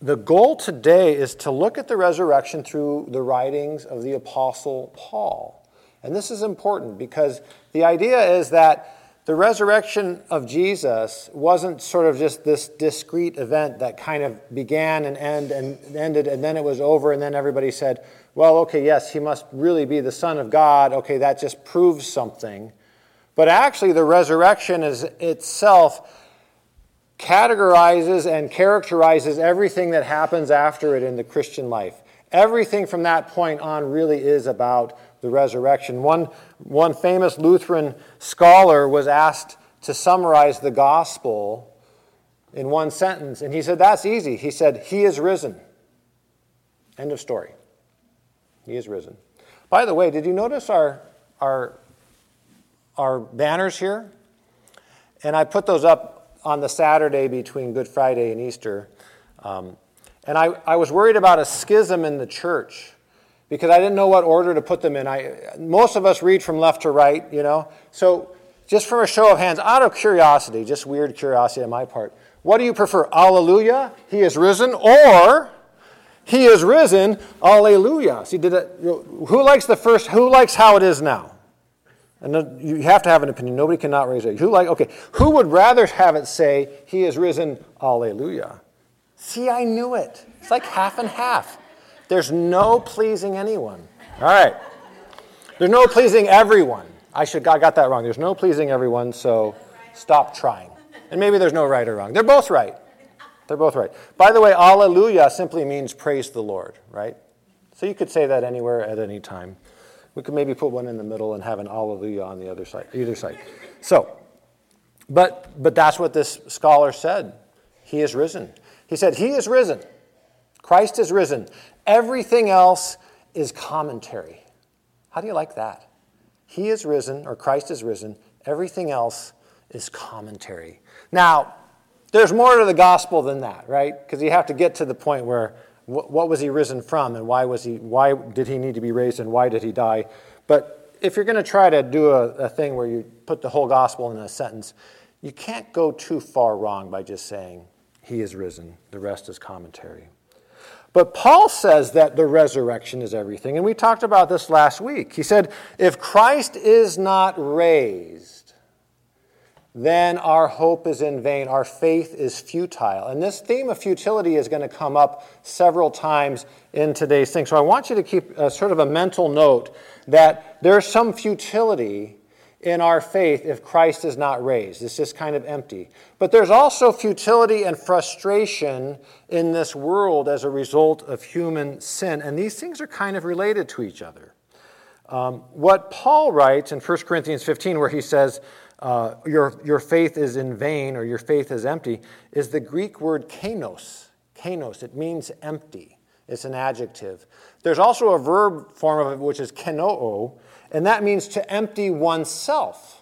the goal today is to look at the resurrection through the writings of the Apostle Paul. And this is important because the idea is that the resurrection of Jesus wasn't sort of just this discrete event that kind of began and end and ended and then it was over and then everybody said, well, okay, yes, he must really be the Son of God. Okay, that just proves something. But actually, the resurrection is itself categorizes and characterizes everything that happens after it in the Christian life. Everything from that point on really is about the resurrection. One, one famous Lutheran scholar was asked to summarize the gospel in one sentence, and he said, That's easy. He said, He is risen. End of story. He is risen. By the way, did you notice our, our, our banners here? And I put those up on the Saturday between Good Friday and Easter. Um, and I, I was worried about a schism in the church because I didn't know what order to put them in. I, most of us read from left to right, you know. So, just from a show of hands, out of curiosity, just weird curiosity on my part, what do you prefer? Alleluia, he is risen, or he is risen, alleluia. See, did it, who likes the first, who likes how it is now? And you have to have an opinion. Nobody cannot raise it. Who like okay? Who would rather have it say, "He is risen, Alleluia"? See, I knew it. It's like half and half. There's no pleasing anyone. All right. There's no pleasing everyone. I should I got that wrong. There's no pleasing everyone, so stop trying. And maybe there's no right or wrong. They're both right. They're both right. By the way, Alleluia simply means praise the Lord, right? So you could say that anywhere at any time. We could maybe put one in the middle and have an Alleluia on the other side, either side. So, but but that's what this scholar said. He is risen. He said, He is risen. Christ is risen. Everything else is commentary. How do you like that? He is risen, or Christ is risen. Everything else is commentary. Now, there's more to the gospel than that, right? Because you have to get to the point where what was he risen from and why was he why did he need to be raised and why did he die? But if you're going to try to do a, a, thing where you put the whole gospel in a sentence you can't go too far wrong by just saying he is risen the rest is commentary. But paul says that the resurrection is everything and we talked about this last week. He said if christ is not raised then our hope is in vain. Our faith is futile. And this theme of futility is going to come up several times in today's thing. So I want you to keep a, sort of a mental note that there's some futility in our faith if Christ is not raised. It's just kind of empty. But there's also futility and frustration in this world as a result of human sin. And these things are kind of related to each other. Um, what Paul writes in 1 Corinthians 15, where he says, uh, your, your faith is in vain or your faith is empty, is the Greek word kenos. Kenos, it means empty. It's an adjective. There's also a verb form of it, which is kenoo, and that means to empty oneself.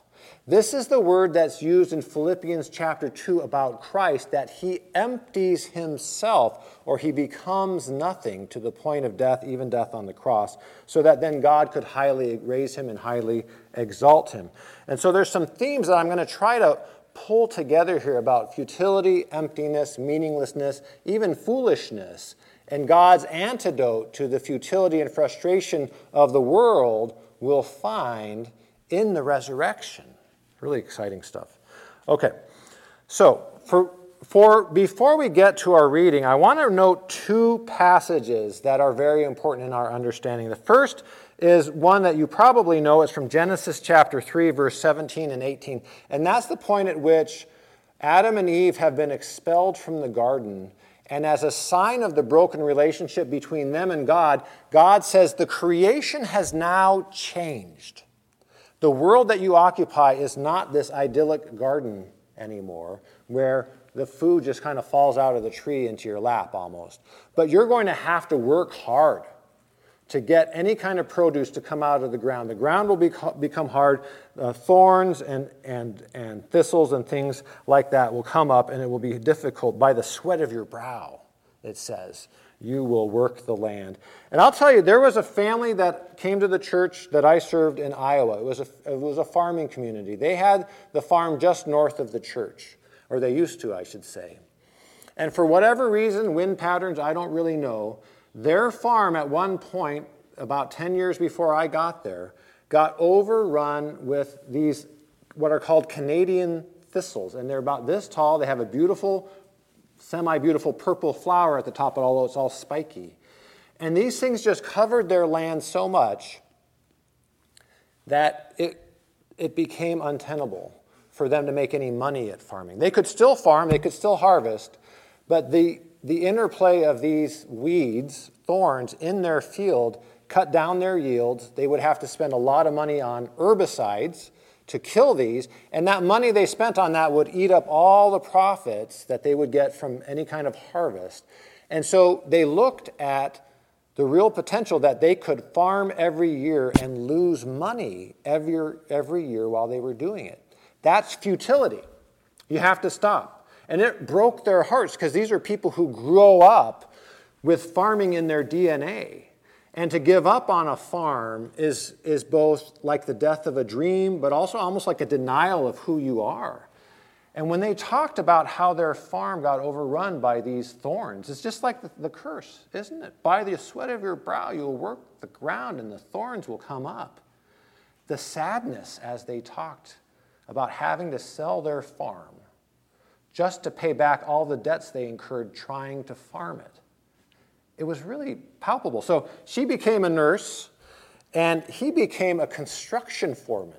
This is the word that's used in Philippians chapter 2 about Christ that he empties himself or he becomes nothing to the point of death, even death on the cross, so that then God could highly raise him and highly exalt him. And so there's some themes that I'm going to try to pull together here about futility, emptiness, meaninglessness, even foolishness, and God's antidote to the futility and frustration of the world we'll find in the resurrection. Really exciting stuff. Okay, so for, for before we get to our reading, I want to note two passages that are very important in our understanding. The first is one that you probably know. It's from Genesis chapter 3, verse 17 and 18. And that's the point at which Adam and Eve have been expelled from the garden. And as a sign of the broken relationship between them and God, God says the creation has now changed. The world that you occupy is not this idyllic garden anymore where the food just kind of falls out of the tree into your lap almost. But you're going to have to work hard to get any kind of produce to come out of the ground. The ground will become hard. Uh, thorns and, and, and thistles and things like that will come up, and it will be difficult by the sweat of your brow, it says you will work the land. And I'll tell you, there was a family that came to the church that I served in Iowa. It was a, it was a farming community. They had the farm just north of the church, or they used to, I should say. And for whatever reason, wind patterns, I don't really know, their farm at one point, about 10 years before I got there, got overrun with these, what are called Canadian thistles. And they're about this tall. They have a beautiful, semi beautiful purple flower at the top, although it's all spiky. And these things just covered their land so much that it, it became untenable for them to make any money at farming. They could still farm, they could still harvest, but the, the interplay of these weeds, thorns, in their field cut down their yields. They would have to spend a lot of money on herbicides to kill these, and that money they spent on that would eat up all the profits that they would get from any kind of harvest. And so they looked at the real potential that they could farm every year and lose money every, every year while they were doing it. That's futility. You have to stop. And it broke their hearts because these are people who grow up with farming in their DNA. And to give up on a farm is, is both like the death of a dream, but also almost like a denial of who you are. And when they talked about how their farm got overrun by these thorns, it's just like the, the curse, isn't it? By the sweat of your brow, you will work the ground and the thorns will come up. The sadness as they talked about having to sell their farm just to pay back all the debts they incurred trying to farm it it was really palpable. So she became a nurse, and he became a construction foreman.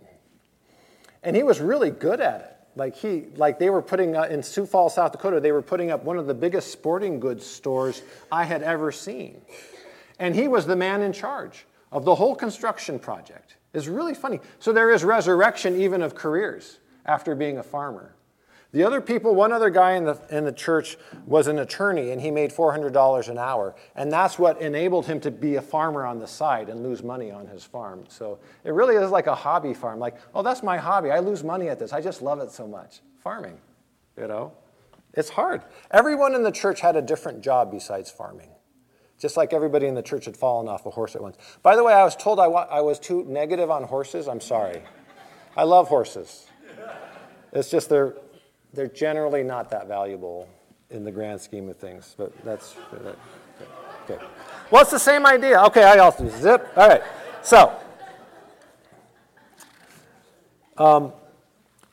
And he was really good at it. Like he, like they were putting uh, in Sioux Falls, South Dakota, they were putting up one of the biggest sporting goods stores I had ever seen. And he was the man in charge of the whole construction project. It's really funny. So there is resurrection even of careers after being a farmer. The other people, one other guy in the, in the church was an attorney and he made $400 an hour. And that's what enabled him to be a farmer on the side and lose money on his farm. So it really is like a hobby farm. Like, oh, that's my hobby. I lose money at this. I just love it so much. Farming, you know? It's hard. Everyone in the church had a different job besides farming. Just like everybody in the church had fallen off a horse at once. By the way, I was told I, wa- I was too negative on horses. I'm sorry. I love horses. It's just they're they're generally not that valuable in the grand scheme of things, but that's that, okay. Well, it's the same idea. Okay, I also zip. All right, so um,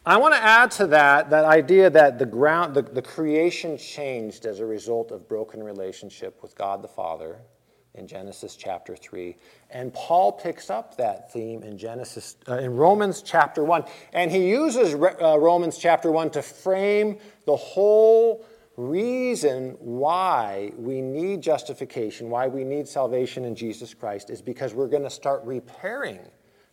I want to add to that that idea that the ground, the, the creation changed as a result of broken relationship with God the Father in Genesis chapter 3. And Paul picks up that theme in Genesis uh, in Romans chapter 1. And he uses uh, Romans chapter 1 to frame the whole reason why we need justification, why we need salvation in Jesus Christ is because we're going to start repairing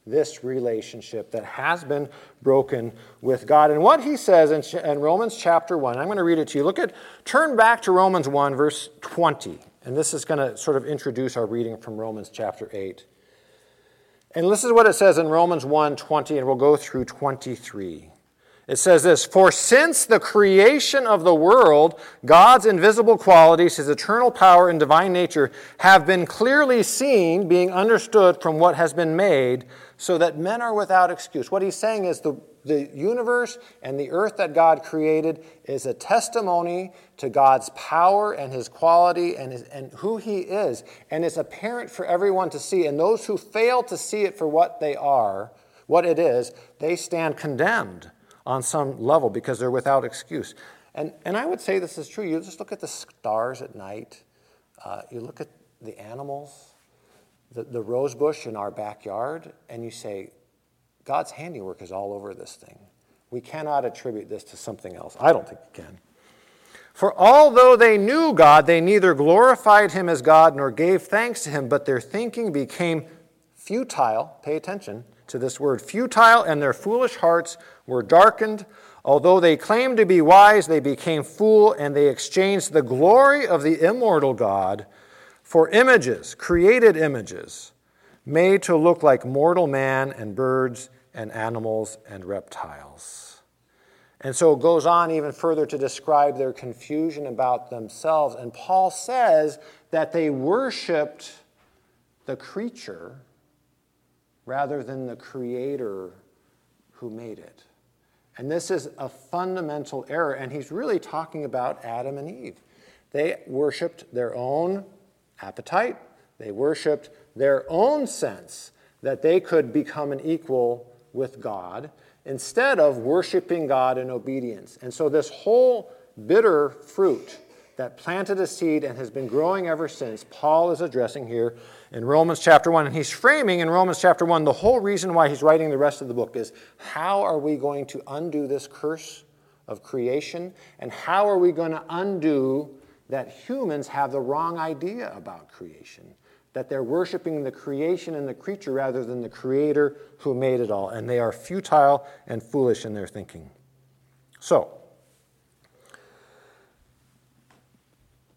this relationship that has been broken with God. And what he says in, in Romans chapter 1, I'm going to read it to you. Look at turn back to Romans 1 verse 20. And this is going to sort of introduce our reading from Romans chapter 8. And this is what it says in Romans 1 20, and we'll go through 23. It says this For since the creation of the world, God's invisible qualities, his eternal power and divine nature, have been clearly seen, being understood from what has been made, so that men are without excuse. What he's saying is the the universe and the earth that God created is a testimony to God's power and his quality and, his, and who he is. And it's apparent for everyone to see. And those who fail to see it for what they are, what it is, they stand condemned on some level because they're without excuse. And, and I would say this is true. You just look at the stars at night, uh, you look at the animals, the, the rose bush in our backyard, and you say, God's handiwork is all over this thing. We cannot attribute this to something else. I don't think we can. For although they knew God, they neither glorified him as God nor gave thanks to him, but their thinking became futile. Pay attention to this word futile, and their foolish hearts were darkened. Although they claimed to be wise, they became fool, and they exchanged the glory of the immortal God for images, created images made to look like mortal man and birds and animals and reptiles. And so it goes on even further to describe their confusion about themselves. And Paul says that they worshiped the creature rather than the creator who made it. And this is a fundamental error. And he's really talking about Adam and Eve. They worshiped their own appetite, they worshiped their own sense that they could become an equal with God instead of worshiping God in obedience. And so, this whole bitter fruit that planted a seed and has been growing ever since, Paul is addressing here in Romans chapter 1. And he's framing in Romans chapter 1 the whole reason why he's writing the rest of the book is how are we going to undo this curse of creation? And how are we going to undo that humans have the wrong idea about creation? That they're worshiping the creation and the creature rather than the creator who made it all. And they are futile and foolish in their thinking. So,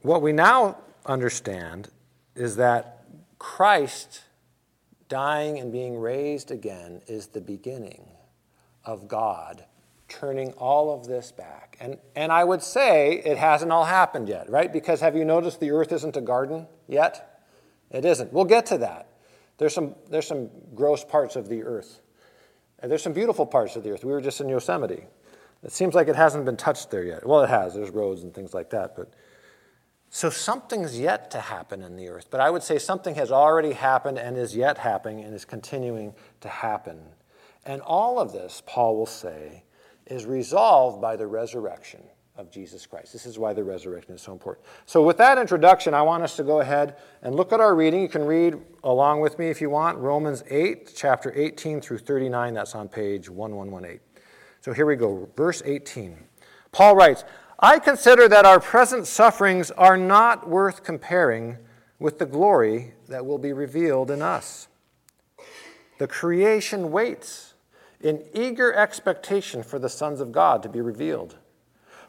What we now understand is that Christ dying and being raised again is the beginning of God turning all of this back. And, and I would say it hasn't all happened yet, right? Because have you noticed the earth isn't a garden yet? It isn't. We'll get to that. There's some, there's some gross parts of the earth. And there's some beautiful parts of the earth. We were just in Yosemite. It seems like it hasn't been touched there yet. Well, it has. There's roads and things like that, but so something's yet to happen in the earth, but I would say something has already happened and is yet happening and is continuing to happen. And all of this, Paul will say, is resolved by the resurrection of Jesus Christ. This is why the resurrection is so important. So, with that introduction, I want us to go ahead and look at our reading. You can read along with me if you want Romans 8, chapter 18 through 39. That's on page 1118. So, here we go. Verse 18. Paul writes, I consider that our present sufferings are not worth comparing with the glory that will be revealed in us. The creation waits in eager expectation for the sons of God to be revealed.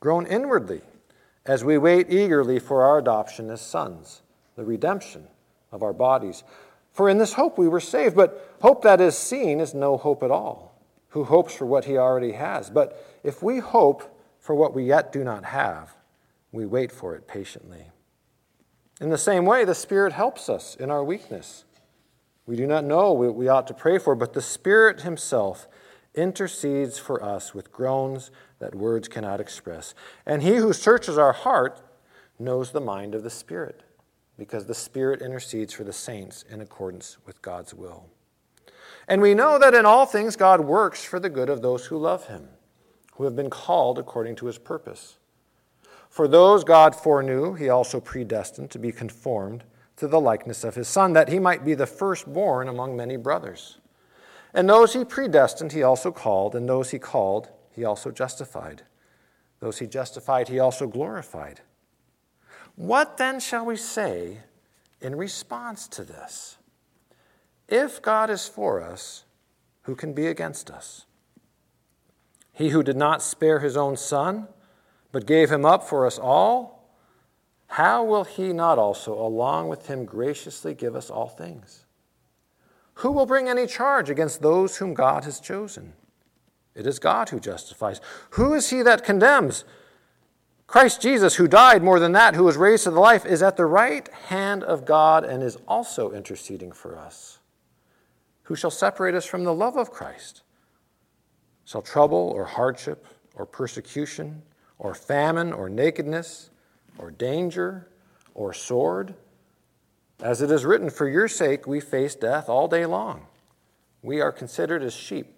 groan inwardly as we wait eagerly for our adoption as sons, the redemption of our bodies. For in this hope we were saved, but hope that is seen is no hope at all. Who hopes for what he already has? But if we hope for what we yet do not have, we wait for it patiently. In the same way, the Spirit helps us in our weakness. We do not know what we ought to pray for, but the Spirit Himself intercedes for us with groans that words cannot express. And He who searches our heart knows the mind of the Spirit, because the Spirit intercedes for the saints in accordance with God's will. And we know that in all things God works for the good of those who love Him who have been called according to his purpose. For those God foreknew, he also predestined to be conformed to the likeness of his Son, that he might be the firstborn among many brothers. And those he predestined, he also called, and those he called, he also justified. Those he justified, he also glorified. What then shall we say in response to this? If God is for us, who can be against us? He who did not spare his own son, but gave him up for us all, how will he not also, along with him, graciously give us all things? Who will bring any charge against those whom God has chosen? It is God who justifies. Who is he that condemns? Christ Jesus, who died more than that, who was raised to the life, is at the right hand of God and is also interceding for us. Who shall separate us from the love of Christ? Shall trouble or hardship or persecution or famine or nakedness or danger or sword? As it is written, For your sake we face death all day long. We are considered as sheep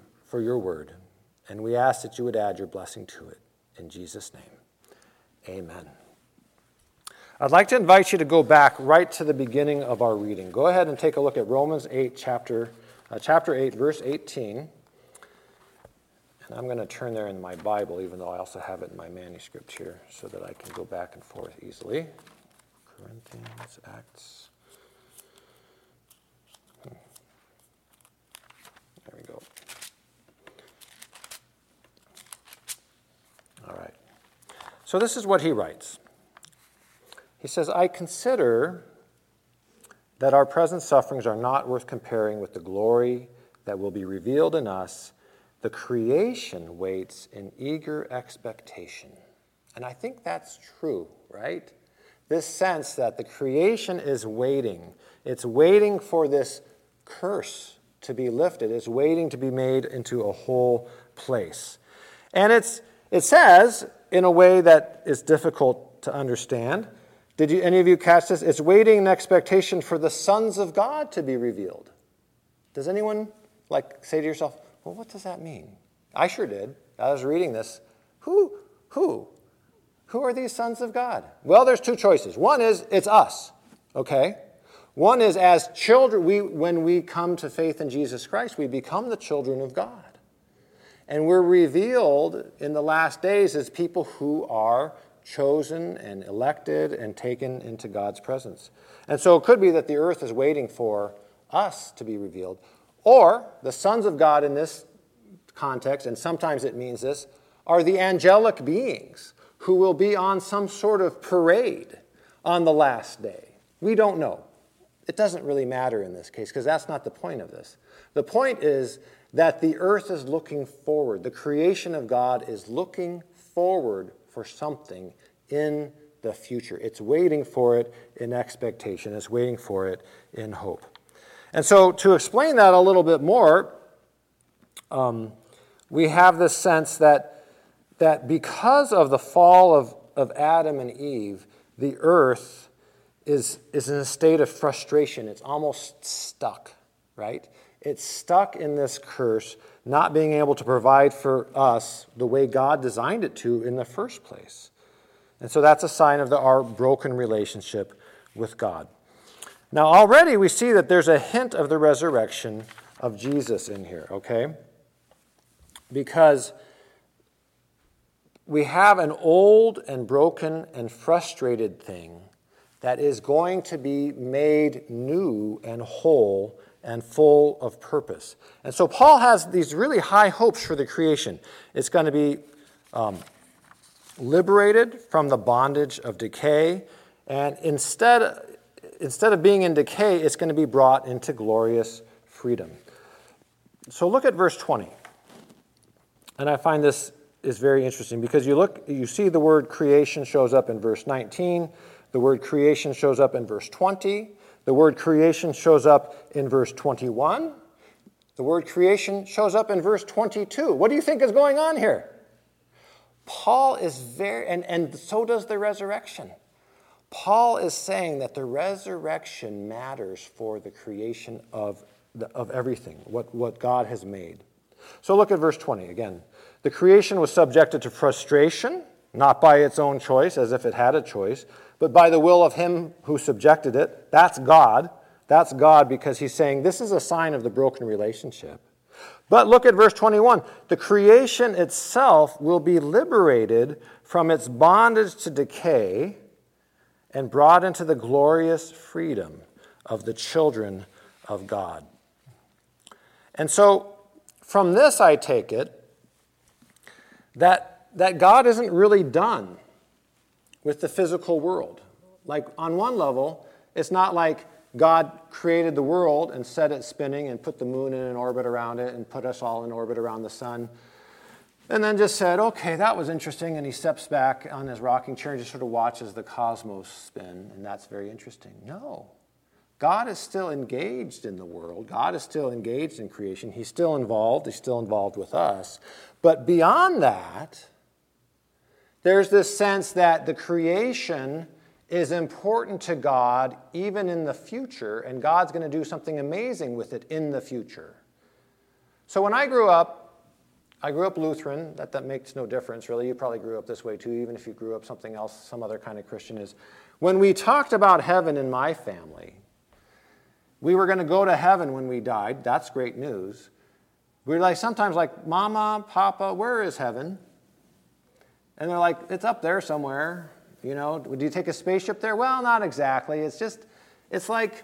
for your word, and we ask that you would add your blessing to it. In Jesus' name, amen. I'd like to invite you to go back right to the beginning of our reading. Go ahead and take a look at Romans 8, chapter, uh, chapter 8, verse 18. And I'm going to turn there in my Bible, even though I also have it in my manuscript here, so that I can go back and forth easily. Corinthians, Acts. Hmm. There we go. All right. So this is what he writes. He says, I consider that our present sufferings are not worth comparing with the glory that will be revealed in us. The creation waits in eager expectation. And I think that's true, right? This sense that the creation is waiting. It's waiting for this curse to be lifted, it's waiting to be made into a whole place. And it's, it says, in a way that is difficult to understand, did you, any of you catch this? It's waiting in expectation for the sons of God to be revealed. Does anyone like say to yourself, well, what does that mean? I sure did. I was reading this. Who? Who? Who are these sons of God? Well, there's two choices. One is it's us, okay? One is as children, we, when we come to faith in Jesus Christ, we become the children of God. And we're revealed in the last days as people who are chosen and elected and taken into God's presence. And so it could be that the earth is waiting for us to be revealed, or the sons of God in this context, and sometimes it means this, are the angelic beings who will be on some sort of parade on the last day. We don't know. It doesn't really matter in this case because that's not the point of this. The point is that the earth is looking forward. The creation of God is looking forward for something in the future. It's waiting for it in expectation, it's waiting for it in hope. And so, to explain that a little bit more, um, we have this sense that, that because of the fall of, of Adam and Eve, the earth is, is in a state of frustration. It's almost stuck, right? It's stuck in this curse not being able to provide for us the way God designed it to in the first place. And so that's a sign of the, our broken relationship with God. Now, already we see that there's a hint of the resurrection of Jesus in here, okay? Because we have an old and broken and frustrated thing that is going to be made new and whole and full of purpose. And so Paul has these really high hopes for the creation. It's going to be um, liberated from the bondage of decay, and instead, instead of being in decay, it's going to be brought into glorious freedom. So look at verse 20. And I find this is very interesting because you look you see the word creation shows up in verse 19, the word creation shows up in verse 20, the word creation shows up in verse 21. The word creation shows up in verse 22. What do you think is going on here? Paul is very, and, and so does the resurrection. Paul is saying that the resurrection matters for the creation of, the, of everything, what, what God has made. So look at verse 20 again. The creation was subjected to frustration, not by its own choice, as if it had a choice, but by the will of him who subjected it. That's God. That's God because he's saying this is a sign of the broken relationship. But look at verse 21. The creation itself will be liberated from its bondage to decay and brought into the glorious freedom of the children of God. And so, from this, I take it that, that God isn't really done with the physical world. Like, on one level, it's not like God created the world and set it spinning and put the moon in an orbit around it and put us all in orbit around the sun. And then just said, okay, that was interesting. And he steps back on his rocking chair and just sort of watches the cosmos spin. And that's very interesting. No. God is still engaged in the world. God is still engaged in creation. He's still involved. He's still involved with us. But beyond that, there's this sense that the creation is important to God even in the future, and God's going to do something amazing with it in the future. So when I grew up, I grew up Lutheran. That, that makes no difference, really. You probably grew up this way too, even if you grew up something else, some other kind of Christian is. When we talked about heaven in my family, we were going to go to heaven when we died. That's great news. We are like sometimes like, Mama, Papa, where is heaven? And they're like, it's up there somewhere. You know, do you take a spaceship there? Well, not exactly. It's just, it's like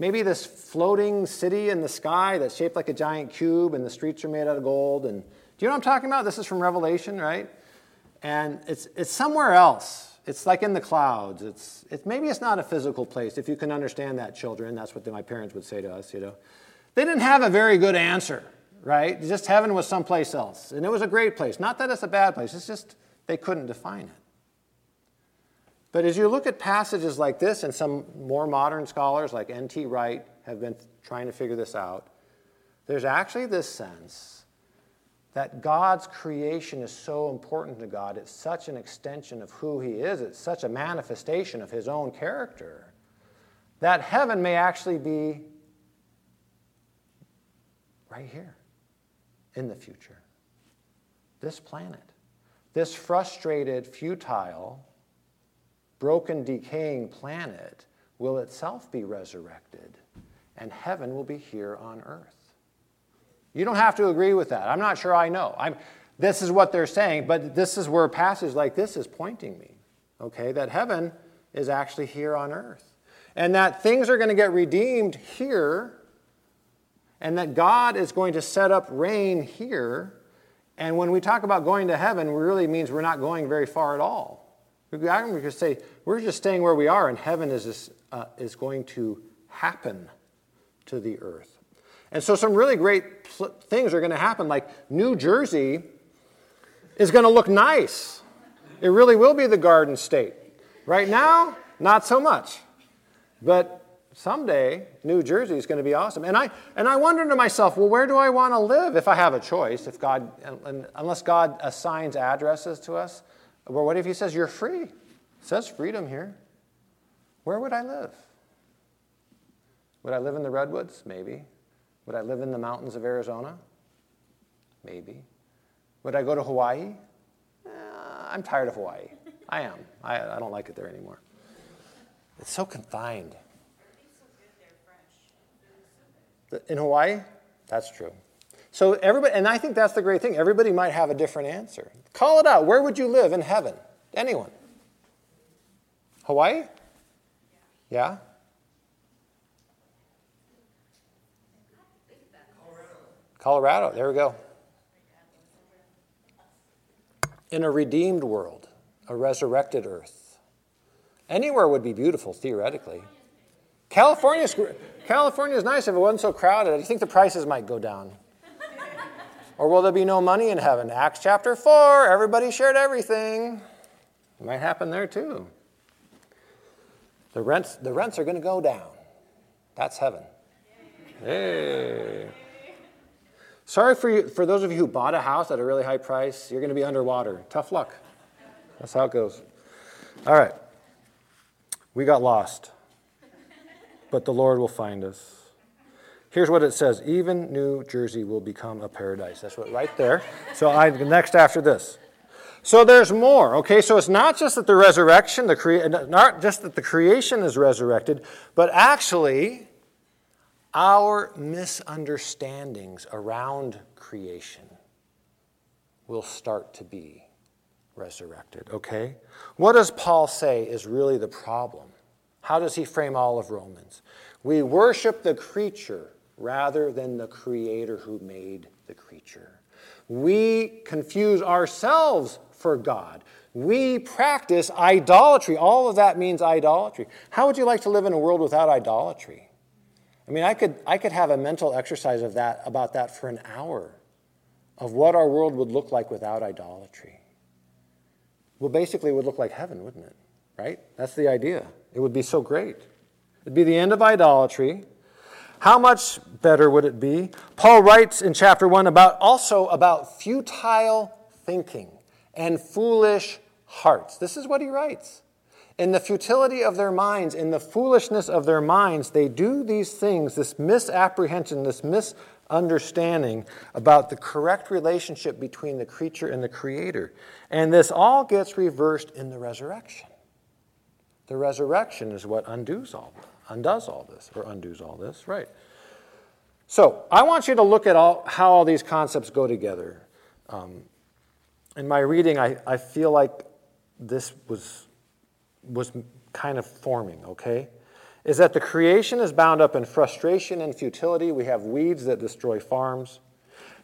maybe this floating city in the sky that's shaped like a giant cube and the streets are made out of gold. And do you know what I'm talking about? This is from Revelation, right? And it's, it's somewhere else. It's like in the clouds. It's, it's, maybe it's not a physical place, if you can understand that, children. That's what my parents would say to us, you know. They didn't have a very good answer, right? Just heaven was someplace else. And it was a great place. Not that it's a bad place, it's just they couldn't define it. But as you look at passages like this, and some more modern scholars like N.T. Wright have been trying to figure this out, there's actually this sense that God's creation is so important to God. It's such an extension of who He is, it's such a manifestation of His own character, that heaven may actually be right here in the future. This planet, this frustrated, futile, broken, decaying planet will itself be resurrected, and heaven will be here on earth. You don't have to agree with that. I'm not sure I know. I'm, this is what they're saying, but this is where a passage like this is pointing me, okay? That heaven is actually here on earth. And that things are going to get redeemed here, and that God is going to set up reign here. And when we talk about going to heaven, it really means we're not going very far at all. We could say we're just staying where we are, and heaven is, uh, is going to happen to the earth. And so, some really great pl- things are going to happen, like New Jersey is going to look nice. It really will be the Garden State. Right now, not so much. But someday, New Jersey is going to be awesome. And I, and I wonder to myself, well, where do I want to live if I have a choice? If God, unless God assigns addresses to us, well, what if He says you're free? It says freedom here. Where would I live? Would I live in the redwoods? Maybe. Would I live in the mountains of Arizona? Maybe. Would I go to Hawaii? Uh, I'm tired of Hawaii. I am. I, I don't like it there anymore. It's so confined. In Hawaii? That's true. So everybody, and I think that's the great thing. Everybody might have a different answer. Call it out. Where would you live in heaven? Anyone? Hawaii? Yeah? Colorado, there we go. In a redeemed world, a resurrected earth. Anywhere would be beautiful, theoretically. California's, California's nice if it wasn't so crowded. I think the prices might go down. Or will there be no money in heaven? Acts chapter 4, everybody shared everything. It might happen there too. The rents, the rents are going to go down. That's heaven. Hey. Sorry for, you, for those of you who bought a house at a really high price. You're going to be underwater. Tough luck. That's how it goes. All right. We got lost, but the Lord will find us. Here's what it says Even New Jersey will become a paradise. That's what right there. So I next after this. So there's more. Okay, so it's not just that the resurrection, the crea- not just that the creation is resurrected, but actually our misunderstandings around creation will start to be resurrected, okay? What does Paul say is really the problem? How does he frame all of Romans? We worship the creature rather than the creator who made the creature. We confuse ourselves for God. We practice idolatry. All of that means idolatry. How would you like to live in a world without idolatry? I mean, I could, I could have a mental exercise of that, about that for an hour of what our world would look like without idolatry. Well, basically, it would look like heaven, wouldn't it? Right? That's the idea. It would be so great. It'd be the end of idolatry. How much better would it be? Paul writes in chapter 1 about also about futile thinking and foolish hearts. This is what he writes. In the futility of their minds, in the foolishness of their minds, they do these things, this misapprehension, this misunderstanding about the correct relationship between the creature and the creator. And this all gets reversed in the resurrection. The resurrection is what undoes all, undoes all this, or undoes all this, right? So I want you to look at all, how all these concepts go together. Um, in my reading, I, I feel like this was, was kind of forming, okay? Is that the creation is bound up in frustration and futility. We have weeds that destroy farms.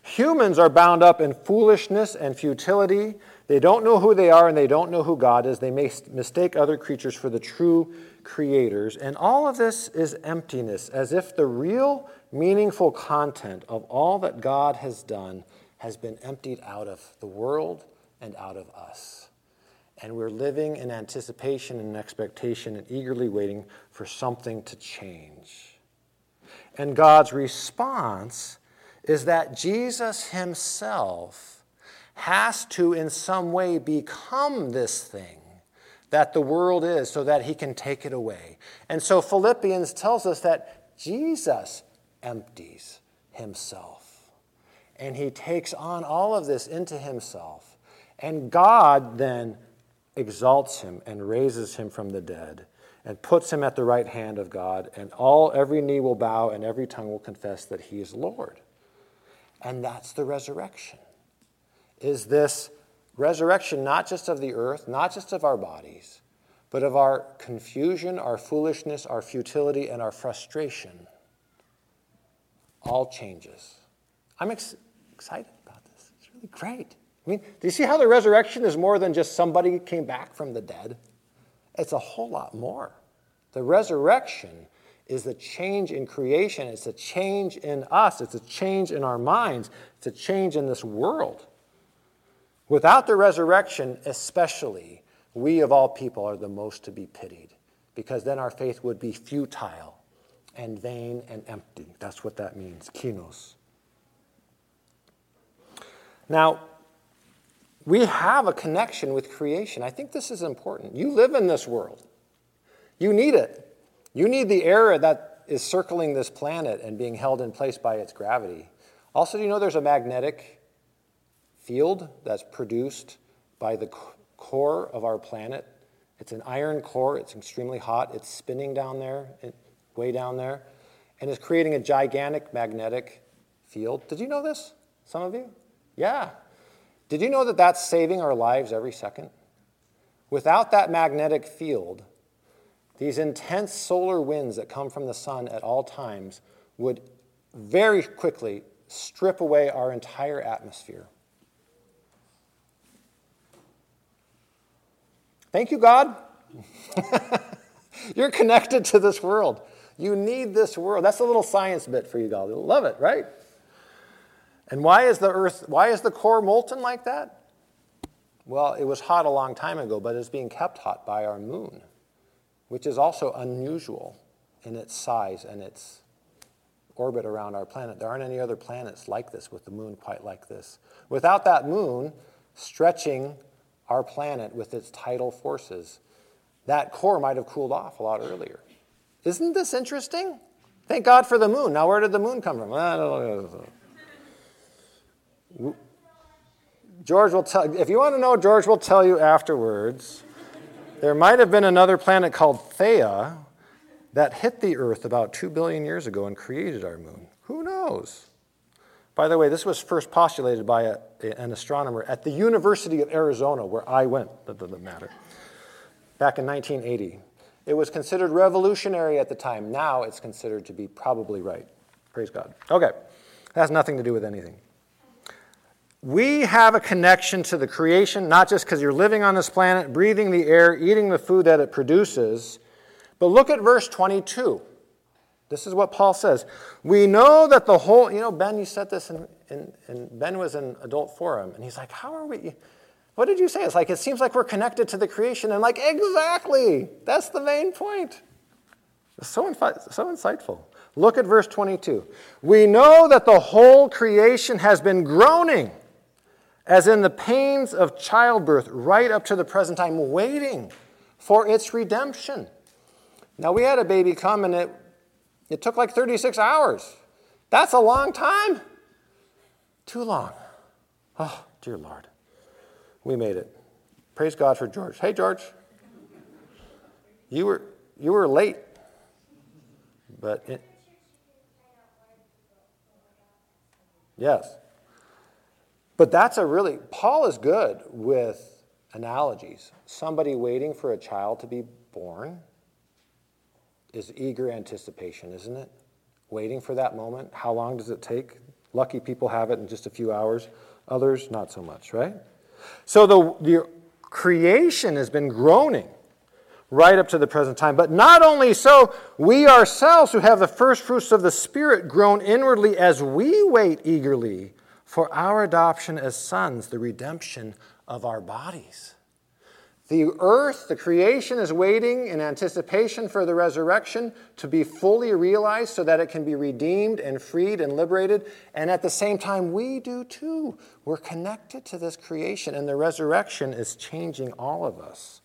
Humans are bound up in foolishness and futility. They don't know who they are and they don't know who God is. They may mistake other creatures for the true creators. And all of this is emptiness, as if the real, meaningful content of all that God has done has been emptied out of the world and out of us. And we're living in anticipation and expectation and eagerly waiting for something to change. And God's response is that Jesus himself has to, in some way, become this thing that the world is so that he can take it away. And so Philippians tells us that Jesus empties himself. And he takes on all of this into himself. And God then exalts him and raises him from the dead and puts him at the right hand of God and all every knee will bow and every tongue will confess that he is Lord. And that's the resurrection. Is this resurrection not just of the earth, not just of our bodies, but of our confusion, our foolishness, our futility, and our frustration? All changes. I'm ex- excited about this. It's really great. I mean, do you see how the resurrection is more than just somebody came back from the dead? It's a whole lot more. The resurrection is the change in creation. It's a change in us. It's a change in our minds. It's a change in this world. Without the resurrection, especially, we of all people are the most to be pitied because then our faith would be futile and vain and empty. That's what that means, kinos. Now, we have a connection with creation. I think this is important. You live in this world, you need it. You need the air that is circling this planet and being held in place by its gravity. Also, do you know there's a magnetic field that's produced by the core of our planet? It's an iron core, it's extremely hot, it's spinning down there, way down there, and it's creating a gigantic magnetic field. Did you know this? Some of you? Yeah. Did you know that that's saving our lives every second? Without that magnetic field, these intense solar winds that come from the sun at all times would very quickly strip away our entire atmosphere. Thank you, God. You're connected to this world. You need this world. That's a little science bit for you, God. You'll love it, right? And why is the earth, why is the core molten like that? Well, it was hot a long time ago, but it's being kept hot by our moon which is also unusual in its size and its orbit around our planet. There aren't any other planets like this with the moon quite like this. Without that moon stretching our planet with its tidal forces, that core might have cooled off a lot earlier. Isn't this interesting? Thank God for the moon. Now, where did the moon come from? George will tell, if you want to know, George will tell you afterwards. There might have been another planet called Theia that hit the Earth about 2 billion years ago and created our moon. Who knows? By the way, this was first postulated by a, an astronomer at the University of Arizona, where I went, that doesn't matter, back in 1980. It was considered revolutionary at the time. Now it's considered to be probably right. Praise God. Okay, that has nothing to do with anything. We have a connection to the creation, not just because you're living on this planet, breathing the air, eating the food that it produces. But look at verse 22. This is what Paul says. We know that the whole, you know, Ben, you said this, in, in, in Ben was in adult forum, and he's like, How are we? What did you say? It's like, it seems like we're connected to the creation. And like, exactly. That's the main point. It's so, infi- so insightful. Look at verse 22. We know that the whole creation has been groaning as in the pains of childbirth, right up to the present time, waiting for its redemption. Now, we had a baby come and it, it took like 36 hours. That's a long time. Too long. Oh, dear Lord. We made it. Praise God for George. Hey, George. You were, you were late. But it, yes. But that's a really, Paul is good with analogies. Somebody waiting for a child to be born is eager anticipation, isn't it? Waiting for that moment. How long does it take? Lucky people have it in just a few hours, others, not so much, right? So the, the creation has been groaning right up to the present time. But not only so, we ourselves who have the first fruits of the Spirit groan inwardly as we wait eagerly for our adoption as sons, the redemption of our bodies. The earth, the creation, is waiting in anticipation for the resurrection to be fully realized so that it can be redeemed and freed and liberated. And at the same time, we do too. We're connected to this creation, and the resurrection is changing all of us.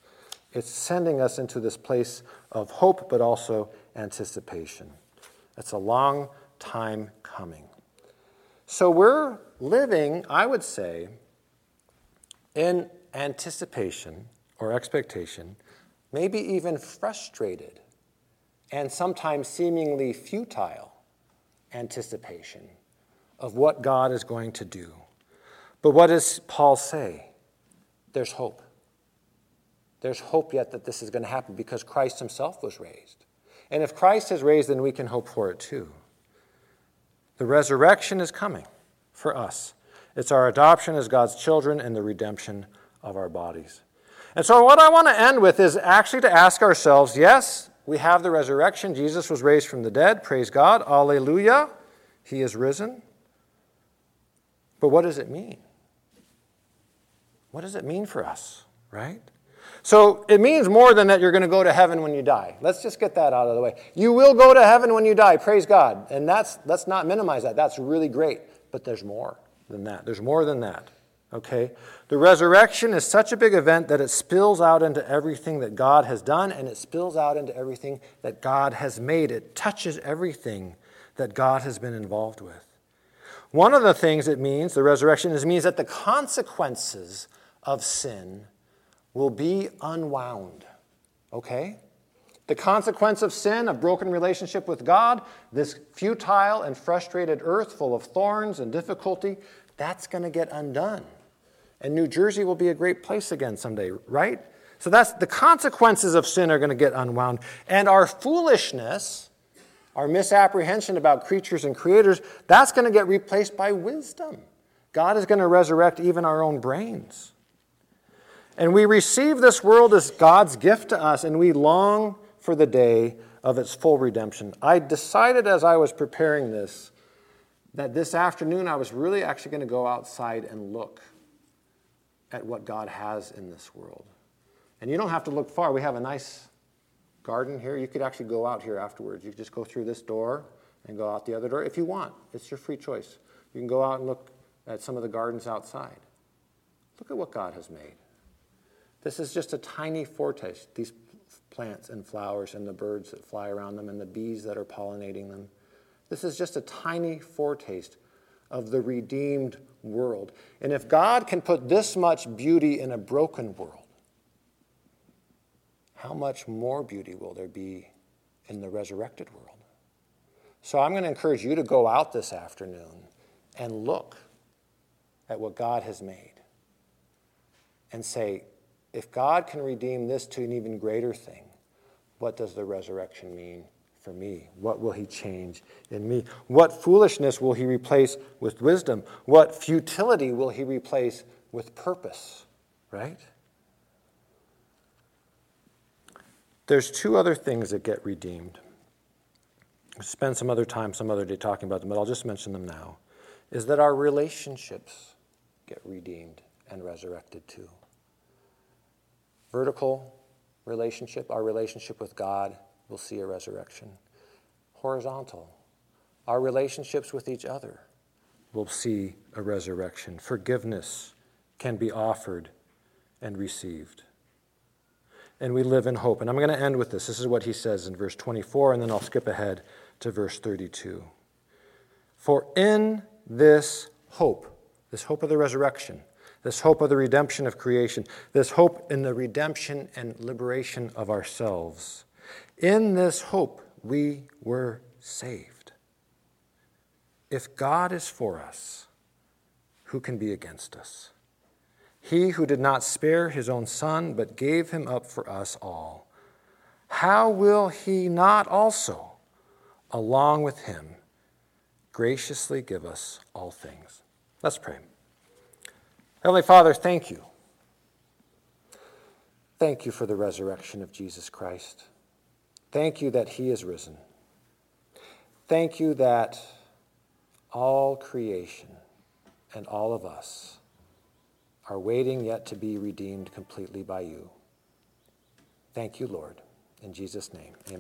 It's sending us into this place of hope, but also anticipation. It's a long time coming. So we're living, I would say, in anticipation or expectation, maybe even frustrated and sometimes seemingly futile anticipation of what God is going to do. But what does Paul say? There's hope. There's hope yet that this is going to happen because Christ himself was raised. And if Christ is raised, then we can hope for it too. The resurrection is coming for us. It's our adoption as God's children and the redemption of our bodies. And so, what I want to end with is actually to ask ourselves yes, we have the resurrection. Jesus was raised from the dead. Praise God. Alleluia. He is risen. But what does it mean? What does it mean for us, right? So it means more than that you're going to go to heaven when you die. Let's just get that out of the way. You will go to heaven when you die. Praise God. And that's let's not minimize that. That's really great. But there's more than that. There's more than that. Okay? The resurrection is such a big event that it spills out into everything that God has done and it spills out into everything that God has made. It touches everything that God has been involved with. One of the things it means, the resurrection, is means that the consequences of sin will be unwound. Okay? The consequence of sin, a broken relationship with God, this futile and frustrated earth full of thorns and difficulty, that's going to get undone. And New Jersey will be a great place again someday, right? So that's the consequences of sin are going to get unwound. And our foolishness, our misapprehension about creatures and creators, that's going to get replaced by wisdom. God is going to resurrect even our own brains. And we receive this world as God's gift to us, and we long for the day of its full redemption. I decided as I was preparing this that this afternoon I was really actually going to go outside and look at what God has in this world. And you don't have to look far. We have a nice garden here. You could actually go out here afterwards. You could just go through this door and go out the other door if you want. It's your free choice. You can go out and look at some of the gardens outside. Look at what God has made. This is just a tiny foretaste, these plants and flowers and the birds that fly around them and the bees that are pollinating them. This is just a tiny foretaste of the redeemed world. And if God can put this much beauty in a broken world, how much more beauty will there be in the resurrected world? So I'm going to encourage you to go out this afternoon and look at what God has made and say, if God can redeem this to an even greater thing, what does the resurrection mean for me? What will he change in me? What foolishness will he replace with wisdom? What futility will he replace with purpose? Right? There's two other things that get redeemed. We'll spend some other time, some other day talking about them, but I'll just mention them now. Is that our relationships get redeemed and resurrected too vertical relationship, our relationship with God, will see a resurrection. Horizontal, our relationships with each other will see a resurrection. Forgiveness can be offered and received. And we live in hope. And I'm going to end with this. This is what he says in verse 24, and then I'll skip ahead to verse 32. For in this hope, this hope of the resurrection, this hope of the redemption of creation, this hope in the redemption and liberation of ourselves. In this hope, we were saved. If God is for us, who can be against us? He who did not spare his own son, but gave him up for us all, how will he not also, along with him, graciously give us all things? Let's pray. Heavenly Father, thank you. Thank you for the resurrection of Jesus Christ. Thank you that he is risen. Thank you that all creation and all of us are waiting yet to be redeemed completely by you. Thank you, Lord. In Jesus' name, amen.